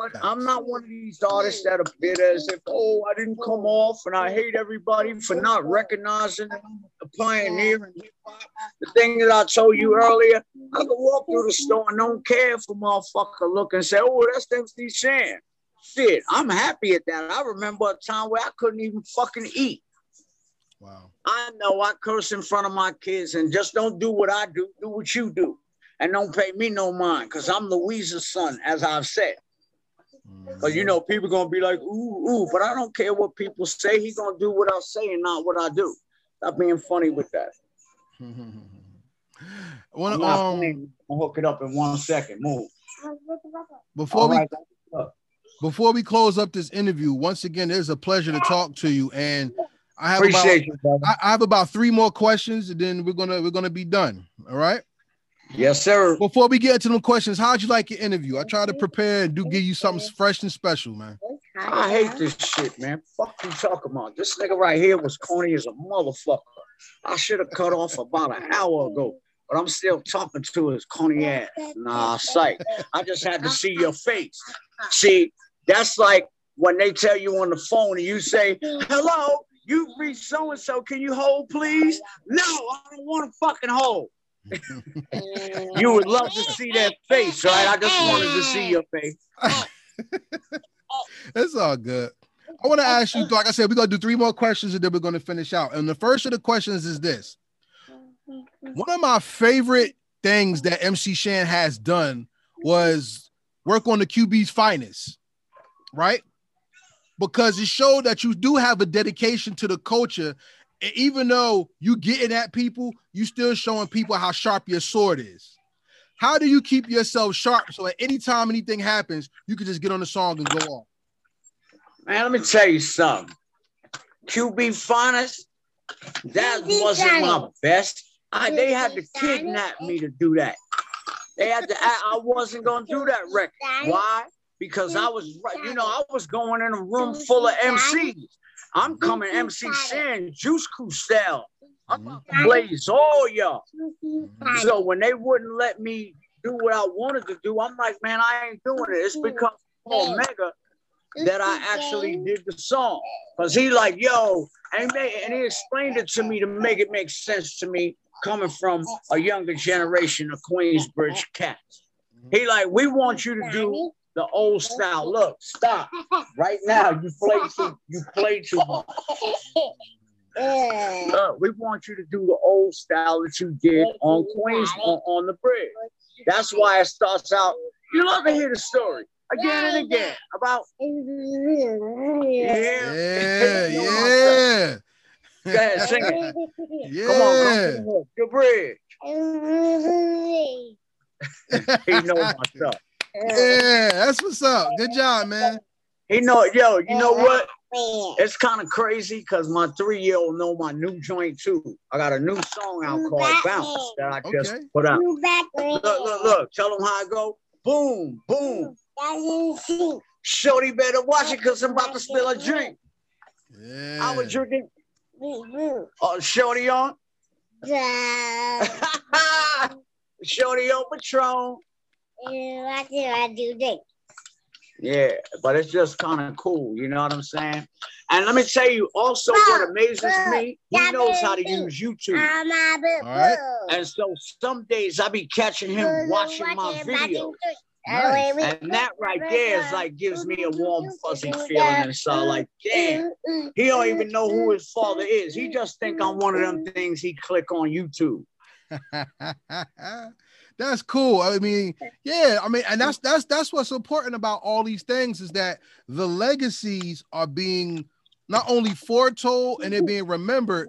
But I'm not one of these artists that are bitter as if, oh, I didn't come off and I hate everybody for not recognizing the pioneer in hip hop. The thing that I told you earlier, I could walk through the store and don't care if a motherfucker look and say, oh, that's MC Shan. Shit, I'm happy at that. I remember a time where I couldn't even fucking eat. Wow. I know I curse in front of my kids and just don't do what I do, do what you do. And don't pay me no mind because I'm Louisa's son, as I've said. Because you know, people gonna be like, ooh, ooh, but I don't care what people say. He gonna do what I say and not what I do. Stop being funny with that. One, um, I'll hook it up in one second. Move. Before All we right. before we close up this interview, once again, it's a pleasure to talk to you. And I have Appreciate about you, I, I have about three more questions, and then we're gonna we're gonna be done. All right. Yes, sir. Before we get into the questions, how'd you like your interview? I try to prepare and do give you something fresh and special, man. I hate this shit, man. Fuck you talking about. This nigga right here was corny as a motherfucker. I should have cut off about an hour ago, but I'm still talking to his corny ass. Nah, sight. I just had to see your face. See, that's like when they tell you on the phone and you say, hello, you've reached so-and-so. Can you hold, please? No, I don't want to fucking hold you would love to see that face, right? I just wanted to see your face. it's all good. I want to ask you, like I said, we're gonna do three more questions and then we're gonna finish out. And the first of the questions is this: one of my favorite things that MC Shan has done was work on the QB's finest, right? Because it showed that you do have a dedication to the culture even though you getting at people, you still showing people how sharp your sword is. How do you keep yourself sharp so at any time anything happens, you can just get on the song and go off? Man, let me tell you something. QB Finest, that wasn't my best. I, they had to kidnap me to do that. They had to. I, I wasn't gonna do that record. Why? Because I was, you know, I was going in a room full of MCs. I'm coming MC Shan, Juice Crew style. I'm mm-hmm. about to blaze all y'all. Mm-hmm. So when they wouldn't let me do what I wanted to do, I'm like, man, I ain't doing it. It's because Omega that I actually did the song. Cause he like, yo, and, and he explained it to me to make it make sense to me coming from a younger generation of Queensbridge cats. He like, we want you to do the old style. Look, stop right now. You play too. You play too much. Look, we want you to do the old style that you did on Queens on, on the bridge. That's why it starts out. You love to hear the story again and again about yeah, yeah, yeah. Go ahead, sing it. Yeah. Come on, come on, the bridge. he knows my stuff. Yeah, that's what's up. Good job, man. He know, yo, you know what? It's kind of crazy because my three-year-old know my new joint too. I got a new song out called Bounce that I just okay. put out. Look, look, look. Tell them how I go. Boom, boom. Shorty better watch it because I'm about to spill a drink. Yeah. I was drinking. Oh, Shorty on. Yeah. Shorty on Patron. What do I do next? Yeah, but it's just kind of cool, you know what I'm saying? And let me tell you also what amazes me, he knows how to use YouTube. All right. And so some days I be catching him watching my videos. Nice. And that right there is like gives me a warm, fuzzy feeling inside. Like, damn, he don't even know who his father is. He just think I'm one of them things he click on YouTube. That's cool. I mean, yeah, I mean, and that's that's that's what's important about all these things is that the legacies are being not only foretold and they're being remembered.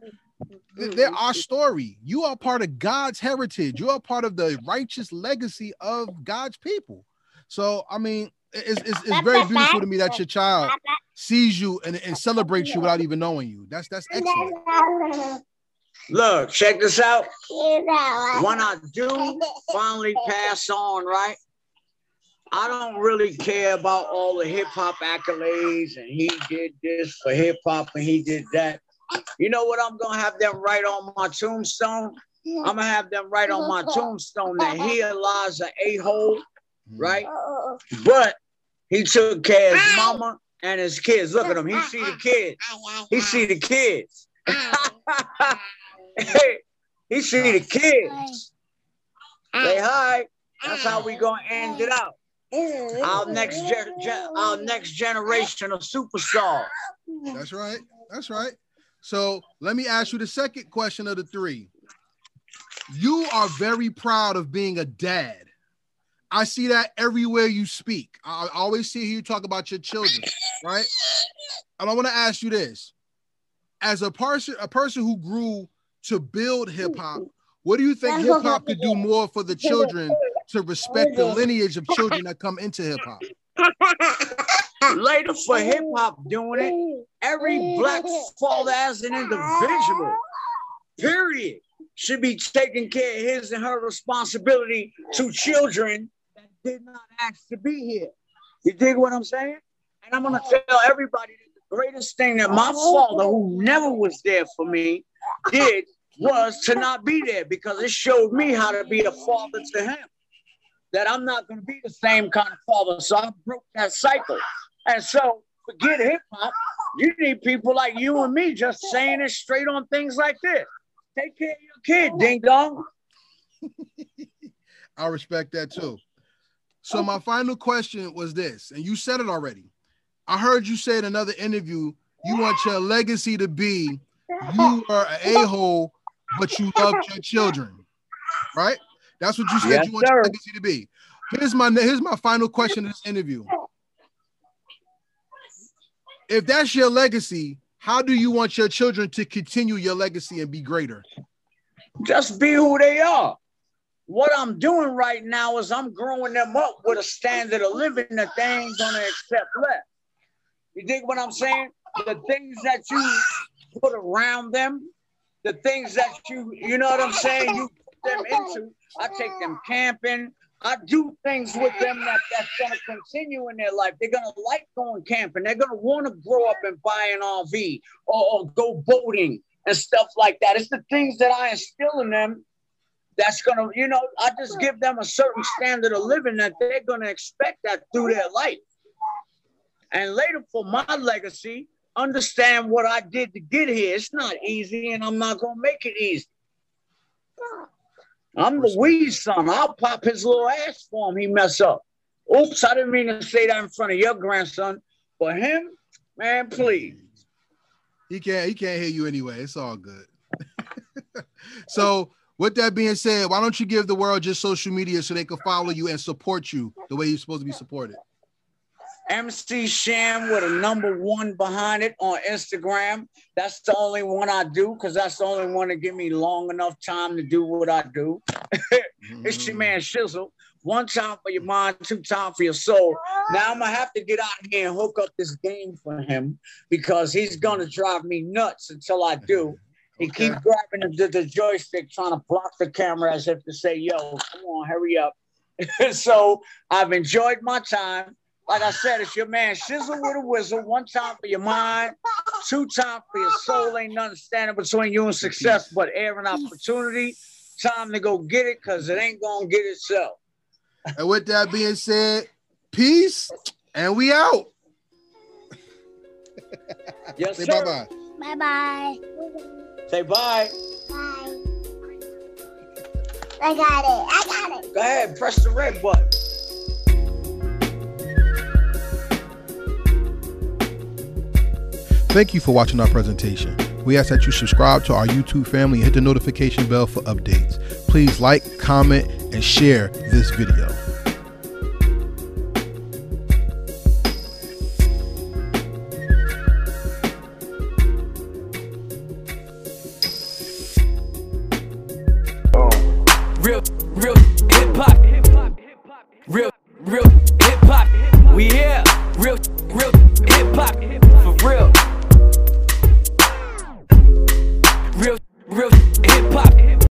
They're our story. You are part of God's heritage. You are part of the righteous legacy of God's people. So, I mean, it's, it's, it's very beautiful to me that your child sees you and, and celebrates you without even knowing you. That's that's excellent. Look, check this out. When I do finally pass on, right? I don't really care about all the hip hop accolades and he did this for hip hop and he did that. You know what I'm gonna have them write on my tombstone? I'm gonna have them write on my tombstone that here lies an a-hole, mm-hmm. right? But he took care of his mama and his kids. Look at him. He see the kids. He see the kids. Hey, he see the kids. Say hi. That's how we gonna end it out. Our next gen, gen, our next generation of superstars. That's right. That's right. So let me ask you the second question of the three. You are very proud of being a dad. I see that everywhere you speak. I always see you talk about your children, right? And I want to ask you this: as a person, a person who grew to build hip hop, what do you think hip hop could do more for the children to respect the lineage of children that come into hip hop? Later for hip hop doing it, every black father as an individual, period, should be taking care of his and her responsibility to children that did not ask to be here. You dig what I'm saying? And I'm gonna tell everybody that the greatest thing that my father, who never was there for me, did was to not be there because it showed me how to be a father to him. That I'm not going to be the same kind of father. So I broke that cycle. And so forget hip hop. You need people like you and me just saying it straight on things like this. Take care of your kid, ding dong. I respect that too. So my final question was this, and you said it already. I heard you say in another interview you want your legacy to be you oh. are an a-hole, but you love your children, right? That's what you said yes, you want sir. your legacy to be. Here's my here's my final question in this interview. If that's your legacy, how do you want your children to continue your legacy and be greater? Just be who they are. What I'm doing right now is I'm growing them up with a standard of living that they ain't gonna accept less. You dig what I'm saying? The things that you put around them, the things that you, you know what I'm saying, you put them into. I take them camping. I do things with them that that's going to continue in their life. They're going to like going camping. They're going to want to grow up and buy an RV or, or go boating and stuff like that. It's the things that I instill in them that's going to, you know, I just give them a certain standard of living that they're going to expect that through their life. And later for my legacy, understand what I did to get here. It's not easy, and I'm not gonna make it easy. I'm the weed son. I'll pop his little ass for him. He mess up. Oops, I didn't mean to say that in front of your grandson. But him, man, please. He can't. He can't hear you anyway. It's all good. so, with that being said, why don't you give the world just social media so they can follow you and support you the way you're supposed to be supported? MC Shan with a number one behind it on Instagram. That's the only one I do because that's the only one to give me long enough time to do what I do. it's your man Shizzle. One time for your mind, two time for your soul. Now I'm gonna have to get out here and hook up this game for him because he's gonna drive me nuts until I do. He okay. keeps grabbing the, the joystick, trying to block the camera as if to say, "Yo, come on, hurry up." so I've enjoyed my time. Like I said, it's your man Shizzle with a whistle. One time for your mind, two times for your soul. Ain't nothing standing between you and success but air and opportunity. Time to go get it because it ain't gonna get itself. And with that being said, peace and we out. yes, Say sir. bye bye. Bye bye. Say bye. Bye. I got it. I got it. Go ahead, press the red button. Thank you for watching our presentation. We ask that you subscribe to our YouTube family and hit the notification bell for updates. Please like, comment, and share this video.